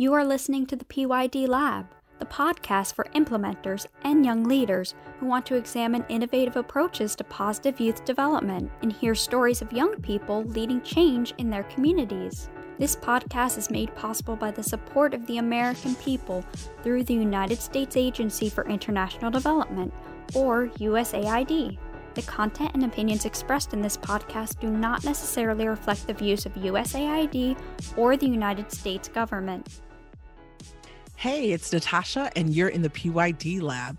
You are listening to the PYD Lab, the podcast for implementers and young leaders who want to examine innovative approaches to positive youth development and hear stories of young people leading change in their communities. This podcast is made possible by the support of the American people through the United States Agency for International Development, or USAID. The content and opinions expressed in this podcast do not necessarily reflect the views of USAID or the United States government. Hey, it's Natasha, and you're in the PYD Lab.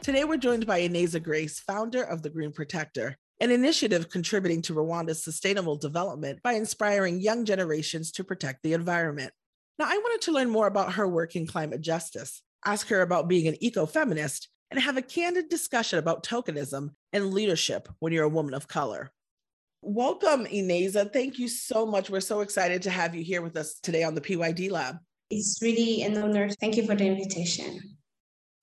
Today, we're joined by Ineza Grace, founder of the Green Protector, an initiative contributing to Rwanda's sustainable development by inspiring young generations to protect the environment. Now, I wanted to learn more about her work in climate justice, ask her about being an ecofeminist, and have a candid discussion about tokenism and leadership when you're a woman of color. Welcome, Ineza. Thank you so much. We're so excited to have you here with us today on the PYD Lab. It's really an honor. Thank you for the invitation.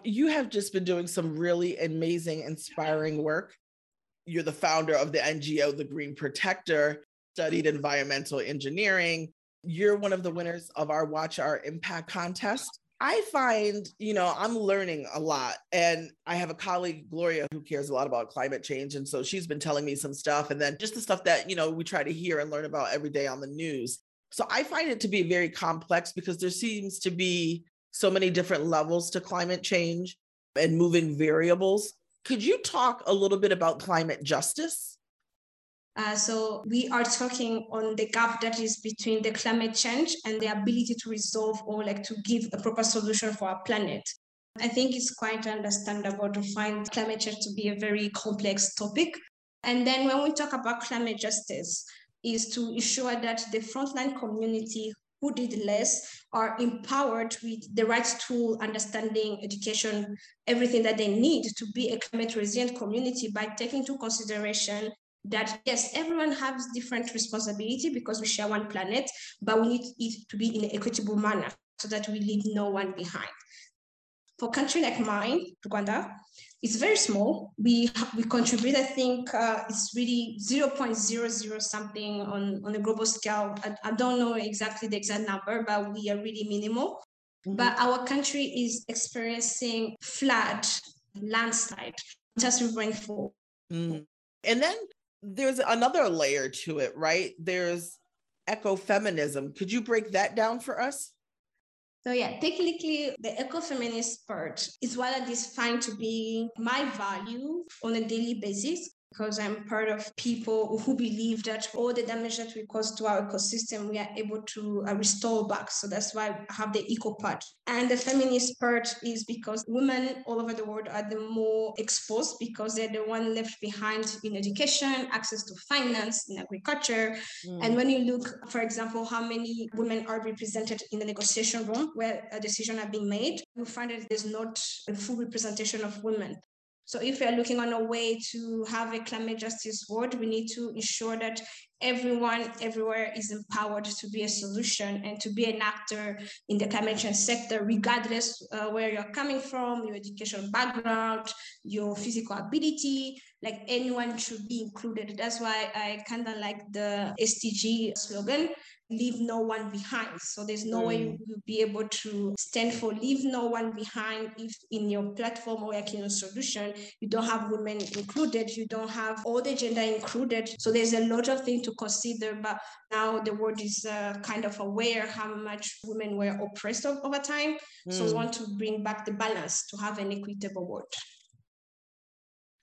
You have just been doing some really amazing, inspiring work. You're the founder of the NGO, The Green Protector, studied mm-hmm. environmental engineering. You're one of the winners of our Watch Our Impact contest. I find, you know, I'm learning a lot. And I have a colleague, Gloria, who cares a lot about climate change. And so she's been telling me some stuff. And then just the stuff that, you know, we try to hear and learn about every day on the news. So I find it to be very complex because there seems to be so many different levels to climate change and moving variables. Could you talk a little bit about climate justice? Uh, so we are talking on the gap that is between the climate change and the ability to resolve or like to give a proper solution for our planet. I think it's quite understandable to find climate change to be a very complex topic. And then when we talk about climate justice, is to ensure that the frontline community who did less are empowered with the right tool, understanding, education, everything that they need to be a climate resilient community by taking into consideration that yes, everyone has different responsibility because we share one planet, but we need it to be in an equitable manner so that we leave no one behind. For country like mine, Rwanda, it's very small. We we contribute, I think uh, it's really 0.00 something on, on a global scale. I, I, don't know exactly the exact number, but we are really minimal. Mm-hmm. But our country is experiencing flood, landslide, just rainfall. Mm. And then there's another layer to it, right? There's ecofeminism. Could you break that down for us? So yeah, technically the ecofeminist part is what I define to be my value on a daily basis because I'm part of people who believe that all the damage that we cause to our ecosystem, we are able to uh, restore back. So that's why I have the eco part. And the feminist part is because women all over the world are the more exposed because they're the one left behind in education, access to finance, in agriculture. Mm. And when you look, for example, how many women are represented in the negotiation room where a decision are being made, you find that there's not a full representation of women. So if we are looking on a way to have a climate justice world, we need to ensure that everyone everywhere is empowered to be a solution and to be an actor in the climate change sector, regardless uh, where you're coming from, your education background, your physical ability, like anyone should be included. That's why I kind of like the SDG slogan, leave no one behind. So there's no mm. way you'll be able to stand for leave no one behind if in your platform or like in a solution, you don't have women included, you don't have all the gender included. So there's a lot of things to consider, but now the world is uh, kind of aware how much women were oppressed over time. Mm. So we want to bring back the balance to have an equitable world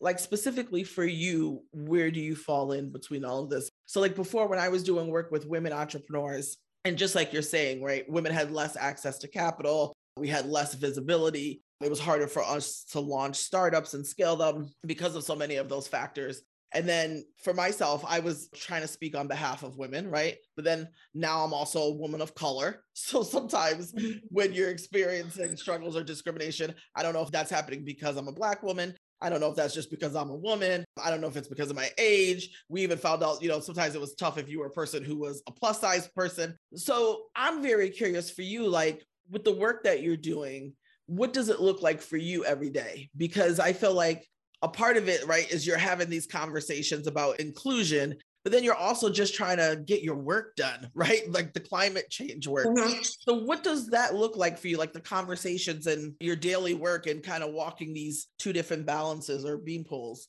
like specifically for you where do you fall in between all of this so like before when i was doing work with women entrepreneurs and just like you're saying right women had less access to capital we had less visibility it was harder for us to launch startups and scale them because of so many of those factors and then for myself, I was trying to speak on behalf of women, right? But then now I'm also a woman of color. So sometimes mm-hmm. when you're experiencing struggles or discrimination, I don't know if that's happening because I'm a Black woman. I don't know if that's just because I'm a woman. I don't know if it's because of my age. We even found out, you know, sometimes it was tough if you were a person who was a plus size person. So I'm very curious for you, like with the work that you're doing, what does it look like for you every day? Because I feel like a part of it, right, is you're having these conversations about inclusion, but then you're also just trying to get your work done, right? Like the climate change work. Mm-hmm. So, what does that look like for you? Like the conversations and your daily work and kind of walking these two different balances or beam poles?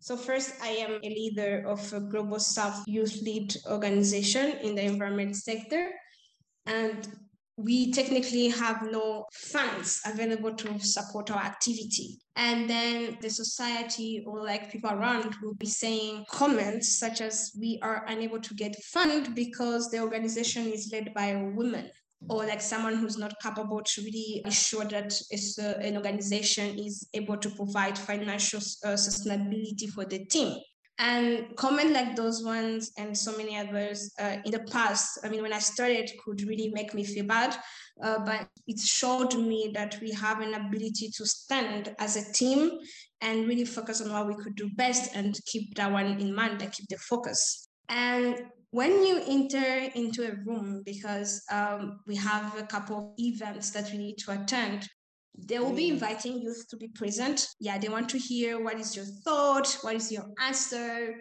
So, first, I am a leader of a Global South Youth Lead organization in the environment sector. And we technically have no funds available to support our activity. And then the society or like people around will be saying comments such as we are unable to get fund because the organization is led by a woman or like someone who's not capable to really ensure that uh, an organization is able to provide financial uh, sustainability for the team and comment like those ones and so many others uh, in the past i mean when i started could really make me feel bad uh, but it showed me that we have an ability to stand as a team and really focus on what we could do best and keep that one in mind and keep the focus. And when you enter into a room because um, we have a couple of events that we need to attend they will be mm. inviting youth to be present. Yeah, they want to hear what is your thought, what is your answer.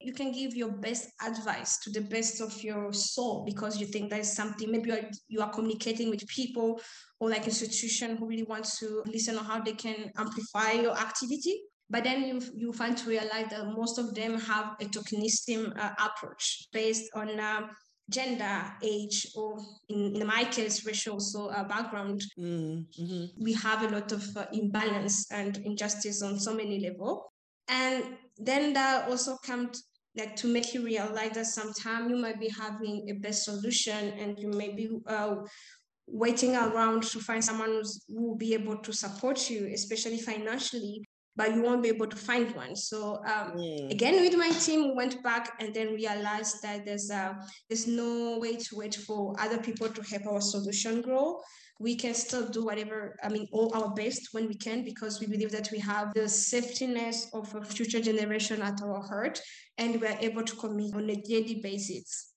You can give your best advice to the best of your soul because you think that is something maybe you are, you are communicating with people or like institution who really want to listen on how they can amplify your activity. But then you you find to realize that most of them have a tokenism uh, approach based on uh, gender, age, or in, in my case, racial also uh, background, mm-hmm. we have a lot of uh, imbalance and injustice on so many levels. And then that also comes like to make you realize that sometimes you might be having a best solution and you may be uh, waiting around to find someone who will be able to support you, especially financially but you won't be able to find one. So um, mm. again, with my team, we went back and then realized that there's uh, there's no way to wait for other people to help our solution grow. We can still do whatever, I mean, all our best when we can, because we believe that we have the safety safetyness of a future generation at our heart, and we're able to commit on a daily basis.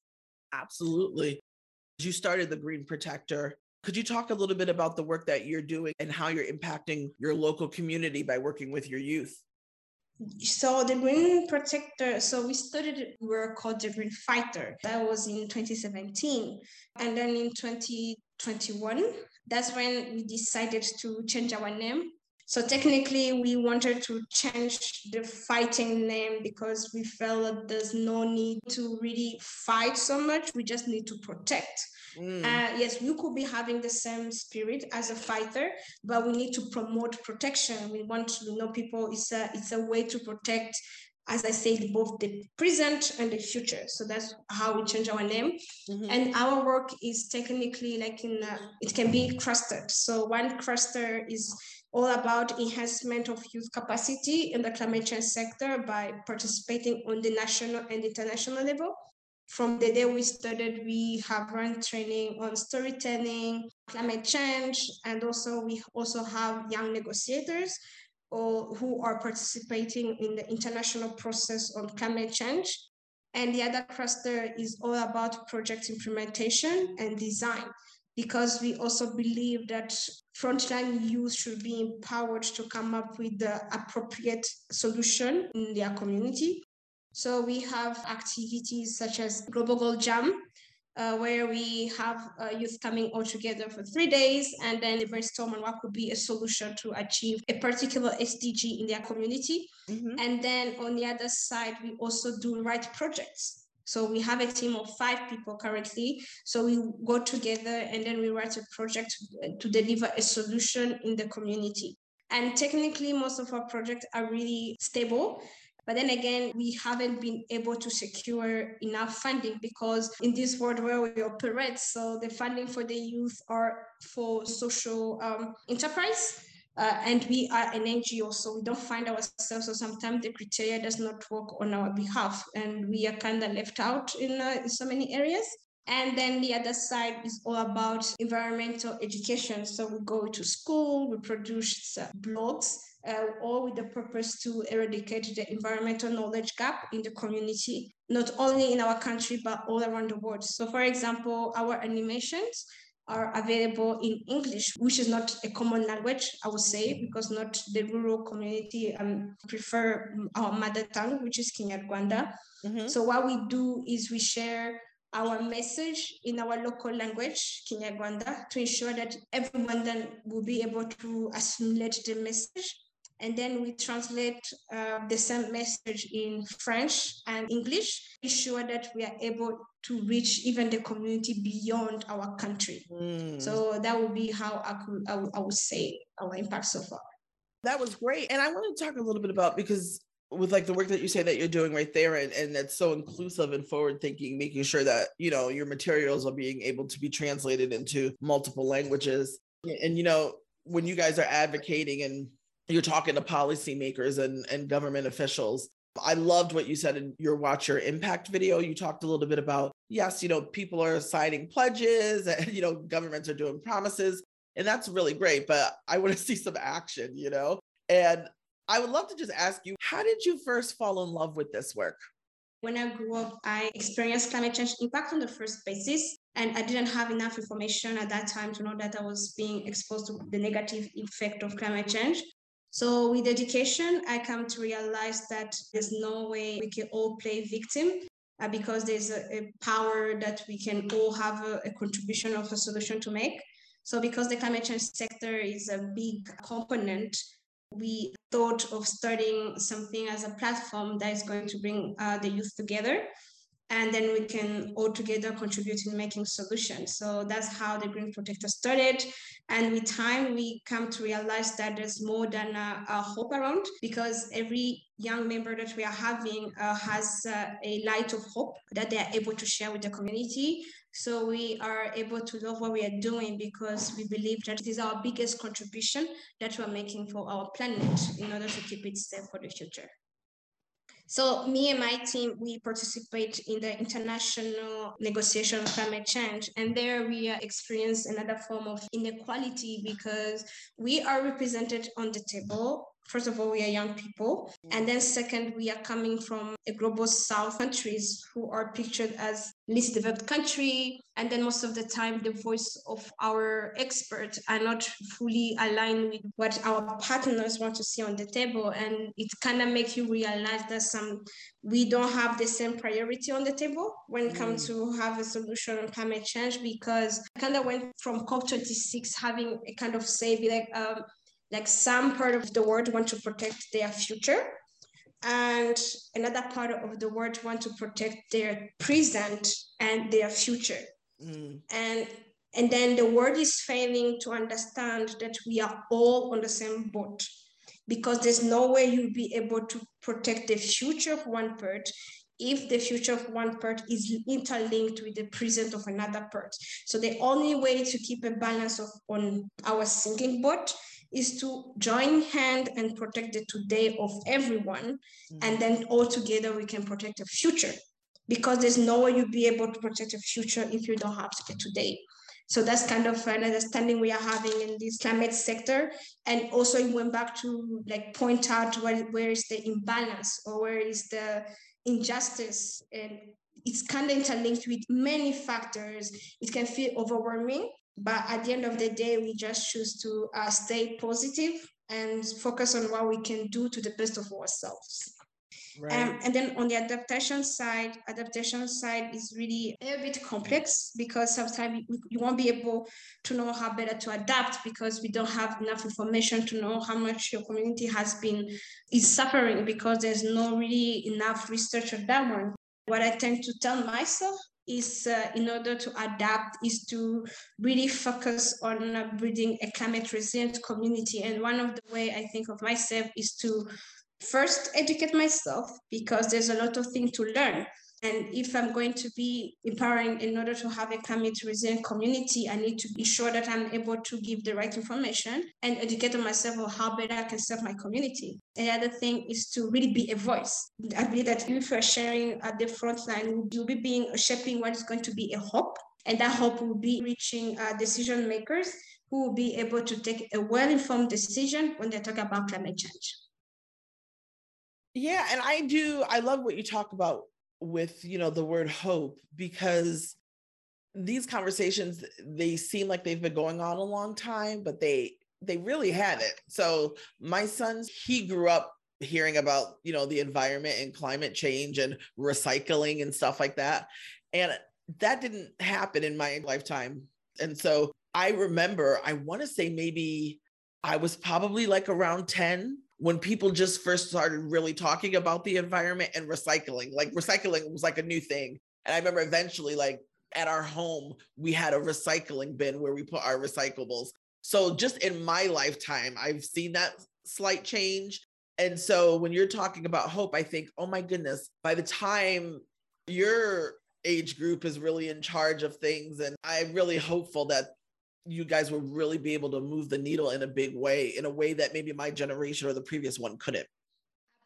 Absolutely. You started the Green Protector could you talk a little bit about the work that you're doing and how you're impacting your local community by working with your youth? So the Green Protector, so we started work called the Green Fighter. That was in 2017. And then in 2021, that's when we decided to change our name. So technically, we wanted to change the fighting name because we felt that there's no need to really fight so much. We just need to protect. Mm. Uh, yes, we could be having the same spirit as a fighter, but we need to promote protection. We want to know people. It's a it's a way to protect as I said, both the present and the future. So that's how we change our name. Mm-hmm. And our work is technically like in, a, it can be clustered. So one cluster is all about enhancement of youth capacity in the climate change sector by participating on the national and international level. From the day we started, we have run training on storytelling, climate change, and also we also have young negotiators or who are participating in the international process on climate change. And the other cluster is all about project implementation and design, because we also believe that frontline youth should be empowered to come up with the appropriate solution in their community so we have activities such as Global Goal Jam, uh, where we have uh, youth coming all together for three days and then they brainstorm on what could be a solution to achieve a particular SDG in their community. Mm-hmm. And then on the other side, we also do right projects. So we have a team of five people currently. So we go together and then we write a project to deliver a solution in the community. And technically, most of our projects are really stable but then again, we haven't been able to secure enough funding because in this world where we operate, so the funding for the youth are for social um, enterprise. Uh, and we are an NGO, so we don't find ourselves. So sometimes the criteria does not work on our behalf, and we are kind of left out in, uh, in so many areas. And then the other side is all about environmental education. So we go to school, we produce uh, blogs uh, all with the purpose to eradicate the environmental knowledge gap in the community, not only in our country, but all around the world. So, for example, our animations, are available in English, which is not a common language, I would say, because not the rural community um, prefer our mother tongue, which is Kinyarwanda. Mm-hmm. So what we do is we share our message in our local language, Kinyarwanda, to ensure that everyone then will be able to assimilate the message and then we translate uh, the same message in French and English, ensure that we are able to reach even the community beyond our country. Mm. So that would be how I could I, I would say our impact so far. That was great, and I want to talk a little bit about because with like the work that you say that you're doing right there and, and that's so inclusive and forward thinking making sure that you know your materials are being able to be translated into multiple languages and you know when you guys are advocating and you're talking to policymakers and, and government officials. I loved what you said in your Watch Your Impact video. You talked a little bit about, yes, you know, people are signing pledges and, you know, governments are doing promises. And that's really great. But I want to see some action, you know? And I would love to just ask you, how did you first fall in love with this work? When I grew up, I experienced climate change impact on the first basis. And I didn't have enough information at that time to know that I was being exposed to the negative effect of climate change. So with education, I come to realize that there's no way we can all play victim uh, because there's a, a, power that we can all have a, a contribution of a solution to make. So because the climate change sector is a big component, we thought of starting something as a platform that is going to bring uh, the youth together and then we can all together contribute in making solutions. So that's how the Green Protector started. And with time, we come to realize that there's more than a, a hope around because every young member that we are having uh, has uh, a light of hope that they are able to share with the community. So we are able to love what we are doing because we believe that it is our biggest contribution that we are making for our planet in order to keep it safe for the future. So me and my team, we participate in the international negotiation climate change. And there we experience another form of inequality because we are represented on the table first of all, we are young people. And then second, we are coming from a global south countries who are pictured as least developed country. And then most of the time, the voice of our experts are not fully aligned with what our partners want to see on the table. And it kind of makes you realize that some we don't have the same priority on the table when it comes mm. to have a solution on climate change because I kind of went from COP26 having a kind of say, be like, um, like some part of the world want to protect their future and another part of the world want to protect their present and their future mm. and and then the world is failing to understand that we are all on the same boat because there's no way you'll be able to protect the future of one part if the future of one part is interlinked with the present of another part. So the only way to keep a balance of on our sinking boat is to join hand and protect the today of everyone. Mm-hmm. And then all together we can protect the future because there's no way you'll be able to protect the future if you don't have the today. So that's kind of an understanding we are having in this climate sector. And also it went back to like point out where, where is the imbalance or where is the injustice and it's kind of interlinked with many factors. It can feel overwhelming, but at the end of the day, we just choose to uh, stay positive and focus on what we can do to the best of ourselves. Right. Um, and then on the adaptation side, adaptation side is really a bit complex because sometimes you, you won't be able to know how better to adapt because we don't have enough information to know how much your community has been is suffering because there's no really enough research on that one. What I tend to tell myself is uh, in order to adapt is to really focus on uh, building a climate resilient community. And one of the way i think of myself is to first educate myself because there's a lot of things to learn and if I'm going to be empowering in order to have a climate resilient community, I need to be sure that I'm able to give the right information and educate myself on how better I can serve my community. The other thing is to really be a voice. I believe that if you're sharing at the front line, you'll be being shaping what is going to be a hope. And that hope will be reaching uh, decision makers who will be able to take a well-informed decision when they talk about climate change. Yeah, and I do. I love what you talk about with you know the word hope because these conversations they seem like they've been going on a long time, but they they really hadn't. So my son, he grew up hearing about you know the environment and climate change and recycling and stuff like that and that didn't happen in my lifetime and so i remember i want to say maybe i was probably like around 10 when people just first started really talking about the environment and recycling like recycling was like a new thing. And i remember eventually like at our home we had a recycling bin where we put our recyclables. So just in my lifetime i've seen that slight change. And so when you're talking about hope, I think, oh my goodness, by the time your age group is really in charge of things, and I'm really hopeful that you guys will really be able to move the needle in a big way, in a way that maybe my generation or the previous one couldn't.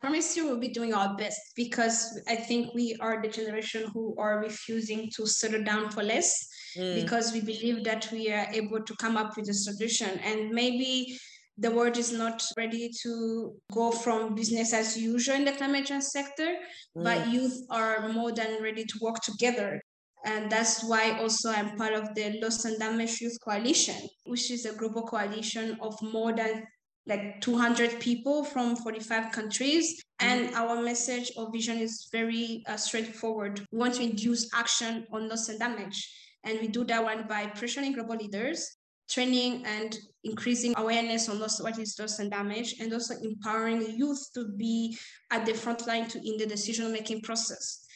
I promise you we'll be doing our best because I think we are the generation who are refusing to settle down for less mm. because we believe that we are able to come up with a solution. And maybe the world is not ready to go from business as usual in the climate change sector, mm. but youth are more than ready to work together. And that's why also I'm part of the Loss and Damage Youth Coalition, which is a global coalition of more than like 200 people from 45 countries. And our message or vision is very uh, straightforward. We want to induce action on loss and damage. And we do that one by pressuring global leaders training and increasing awareness on loss, what is loss and damage, and also empowering youth to be at the front line to in the decision making process.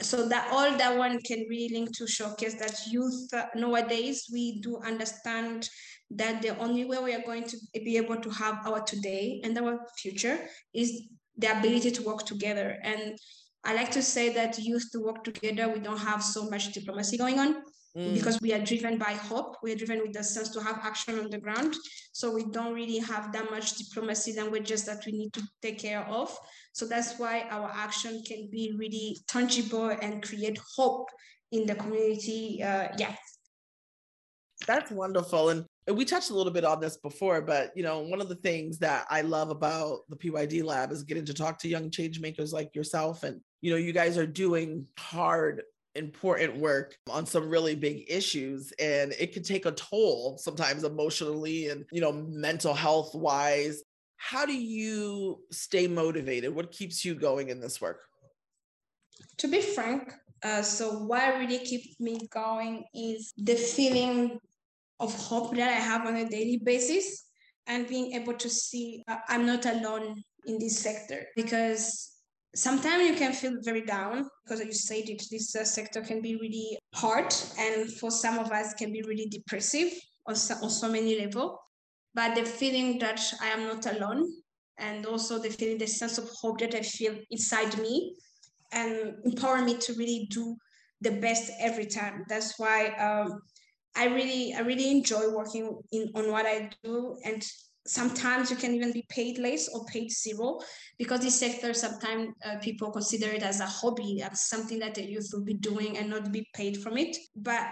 So that all that one can really link to showcase that youth uh, nowadays we do understand that the only way we are going to be able to have our today and our future is the ability to work together. And I like to say that youth to work together, we don't have so much diplomacy going on mm. because we are driven by hope. We are driven with the sense to have action on the ground. So we don't really have that much diplomacy languages that we need to take care of. So that's why our action can be really tangible and create hope in the community. Uh, yeah. That's wonderful. And we touched a little bit on this before, but you know, one of the things that I love about the PYD lab is getting to talk to young change makers like yourself. And you know, you guys are doing hard important work on some really big issues and it can take a toll sometimes emotionally and you know mental health wise. How do you stay motivated? What keeps you going in this work? To be frank uh, so what really keeps me going is the feeling of hope that i have on a daily basis and being able to see uh, i'm not alone in this sector because sometimes you can feel very down because you said it this uh, sector can be really hard and for some of us can be really depressive on so, on so many level. But the feeling that i am not alone and also the feeling the sense of hope that i feel inside me and empower me to really do the best every time. That's why um, i really i really enjoy working in on what i do and sometimes you can even be paid less or paid zero because this sector sometimes uh, people consider it as a hobby as something that the youth will be doing and not be paid from it. But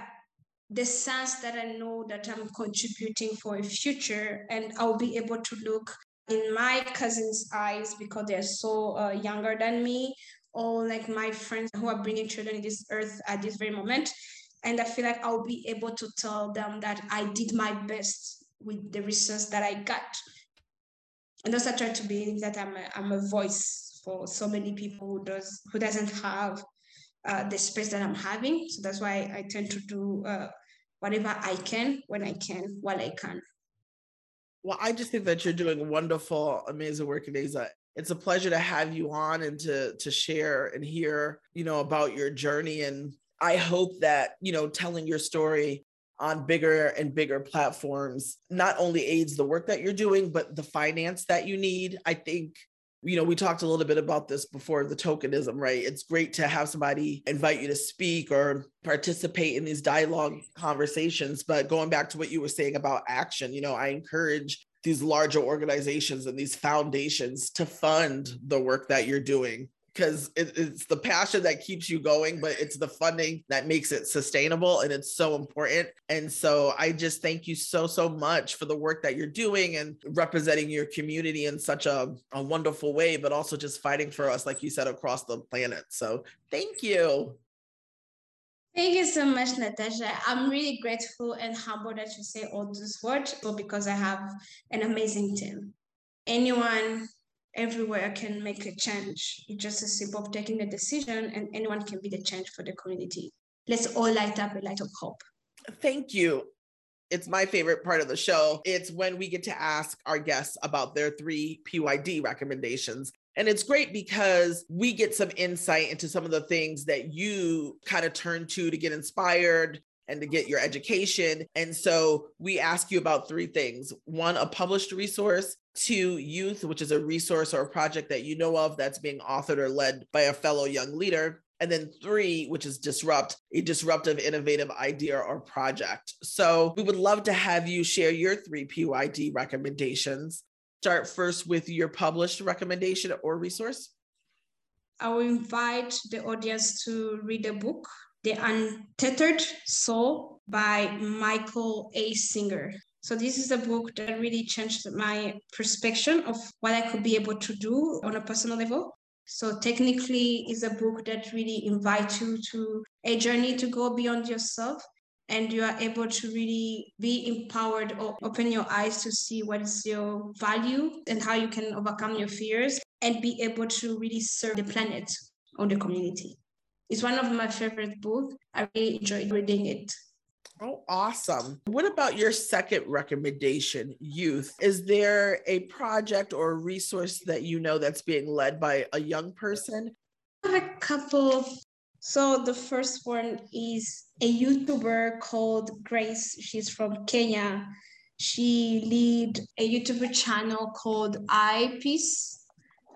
the sense that i know that i'm contributing for a future and i'll be able to look in my cousins eyes because they're so uh, younger than me or like my friends who are bringing children in this earth at this very moment. And i feel like i'll be able to tell them that i did my best with the resource that I got. And also try to believe that I'm a, I'm a voice for so many people who does who doesn't have uh, the space that I'm having. So that's why I tend to do uh, whatever I can when I can while I can. Well, I just think that you're doing wonderful, amazing work, Ineza. It's a pleasure to have you on and to to share and hear, you know, about your journey. And I hope that, you know, telling your story on bigger and bigger platforms not only aids the work that you're doing but the finance that you need. I think you know we talked a little bit about this before the tokenism right? It's great to have somebody invite you to speak or participate in these dialogue conversations but going back to what you were saying about action you know i encourage these larger organizations and these foundations to fund the work that you're doing because it, it's the passion that keeps you going, but it's the funding that makes it sustainable and it's so important. And so I just thank you so, so much for the work that you're doing and representing your community in such a, a wonderful way, but also just fighting for us, like you said, across the planet. So thank you. Thank you so much, Natasha. I'm really grateful and humbled that you say all those words because I have an amazing team. Anyone everywhere can make a change. It's just a simple of taking a decision, and anyone can be the change for the community. Let's all light up a light of hope. Thank you. It's my favorite part of the show. It's when we get to ask our guests about their three PYD recommendations. And it's great because we get some insight into some of the things that you kind of turn to to get inspired and to get your education. And so we ask you about three things one, a published resource, two, youth, which is a resource or a project that you know of that's being authored or led by a fellow young leader. And then three, which is disrupt, a disruptive, innovative idea or project. So we would love to have you share your three PYD recommendations. Start first with your published recommendation or resource. I will invite the audience to read a book, The Untethered Soul by Michael A. Singer. So this is a book that really changed my perception of what I could be able to do on a personal level. So technically, it's a book that really invites you to a journey to go beyond yourself, and you are able to really be empowered or open your eyes to see what is your value and how you can overcome your fears and be able to really serve the planet or the community. It's one of my favorite books. I really enjoyed reading it. Oh, awesome. What about your second recommendation, youth? Is there a project or a resource that you know that's being led by a young person? I have a couple. So the first one is a YouTuber called Grace. She's from Kenya. She lead a YouTube channel called I Peace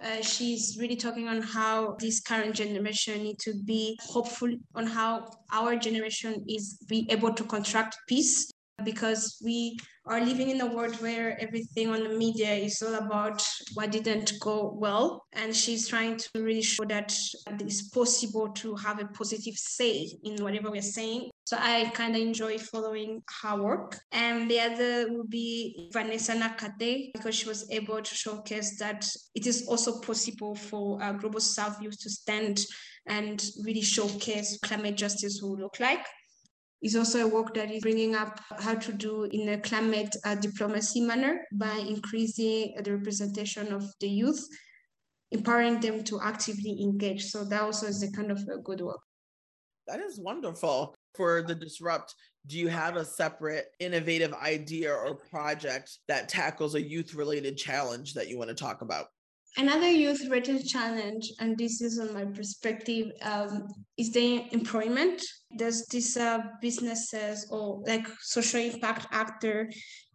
uh, she's really talking on how this current generation need to be hopeful on how our generation is be able to contract peace because we are living in a world where everything on the media is all about what didn't go well. And she's trying to really show that it's possible to have a positive say in whatever we're saying. So I kind of enjoy following her work. And the other would be Vanessa Nakate, because she was able to showcase that it is also possible for uh, Global South youth to stand and really showcase climate justice will look like is also a work that is bringing up how to do in a climate uh, diplomacy manner by increasing the representation of the youth, empowering them to actively engage. So that also is a kind of a good work. That is wonderful. For the Disrupt, do you have a separate innovative idea or project that tackles a youth related challenge that you want to talk about? Another youth related challenge, and this is on my perspective, um, is the employment. There's this uh, businesses or like social impact actor.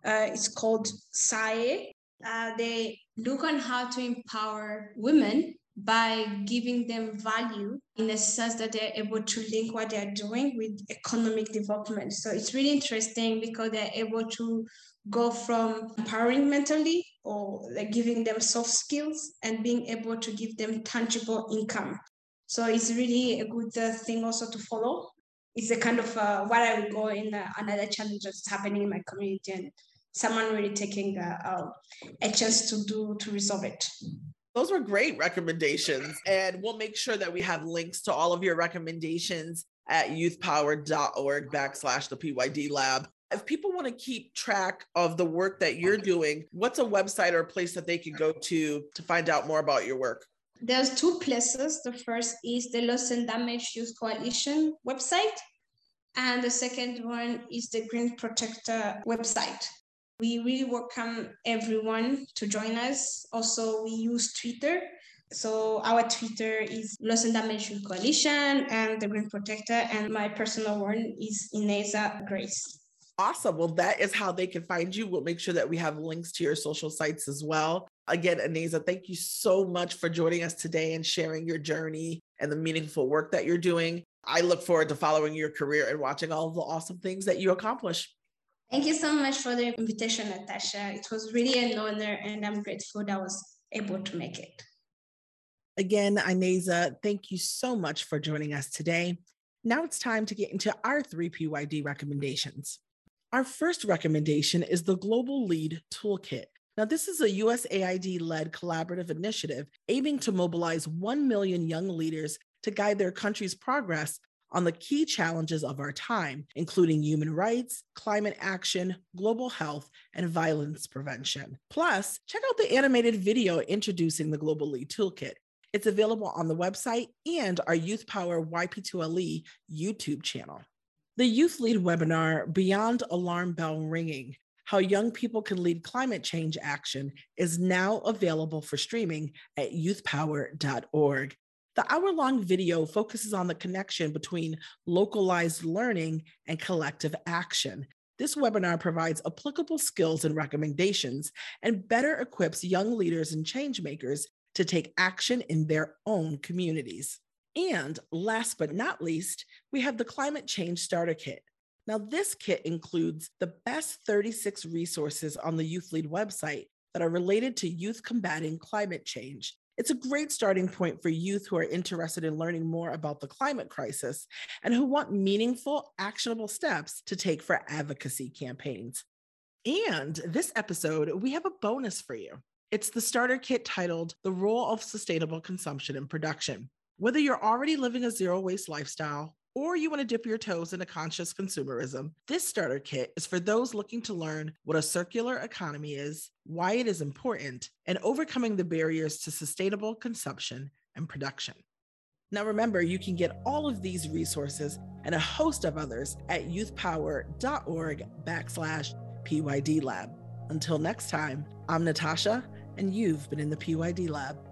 Uh, it's called SAE. Uh, they look on how to empower women by giving them value in a sense that they're able to link what they're doing with economic development. So it's really interesting because they're able to go from empowering mentally or like giving them soft skills and being able to give them tangible income. So it's really a good uh, thing also to follow. It's a kind of uh, what I would go in uh, another challenge that's happening in my community and someone really taking uh, a chance to do to resolve it. Those were great recommendations. And we'll make sure that we have links to all of your recommendations at youthpower.org backslash the PYD lab. If people want to keep track of the work that you're doing, what's a website or a place that they can go to to find out more about your work? There's two places. The first is the Loss and Damage Youth Coalition website. And the second one is the Green Protector website. We really welcome everyone to join us. Also, we use Twitter. So our Twitter is Loss and Damage Coalition and the Green Protector, and my personal one is Ineza Grace. Awesome. Well, that is how they can find you. We'll make sure that we have links to your social sites as well. Again, Ineza, thank you so much for joining us today and sharing your journey and the meaningful work that you're doing. I look forward to following your career and watching all the awesome things that you accomplish. Thank you so much for the invitation, Natasha. It was really an honor, and I'm grateful that I was able to make it. Again, Ineza, thank you so much for joining us today. Now it's time to get into our three PYD recommendations. Our first recommendation is the Global Lead Toolkit. Now, this is a USAID led collaborative initiative aiming to mobilize 1 million young leaders to guide their country's progress on the key challenges of our time, including human rights, climate action, global health, and violence prevention. Plus, check out the animated video introducing the Global Lead Toolkit. It's available on the website and our Youth Power YP2LE YouTube channel. The Youth Lead webinar, Beyond Alarm Bell Ringing How Young People Can Lead Climate Change Action, is now available for streaming at youthpower.org. The hour long video focuses on the connection between localized learning and collective action. This webinar provides applicable skills and recommendations and better equips young leaders and changemakers to take action in their own communities. And last but not least, we have the Climate Change Starter Kit. Now, this kit includes the best 36 resources on the Youth Lead website that are related to youth combating climate change, it's a great starting point for youth who are interested in learning more about the climate crisis and who want meaningful, actionable steps to take for advocacy campaigns. And this episode, we have a bonus for you. It's the starter kit titled The Role of Sustainable Consumption and Production. Whether you're already living a zero waste lifestyle or you want to dip your toes into conscious consumerism, this starter kit is for those looking to learn what a circular economy is, why it is important, and overcoming the barriers to sustainable consumption and production. Now, remember, you can get all of these resources and a host of others at youthpower.org backslash PYD lab. Until next time, I'm Natasha, and you've been in the PYD lab.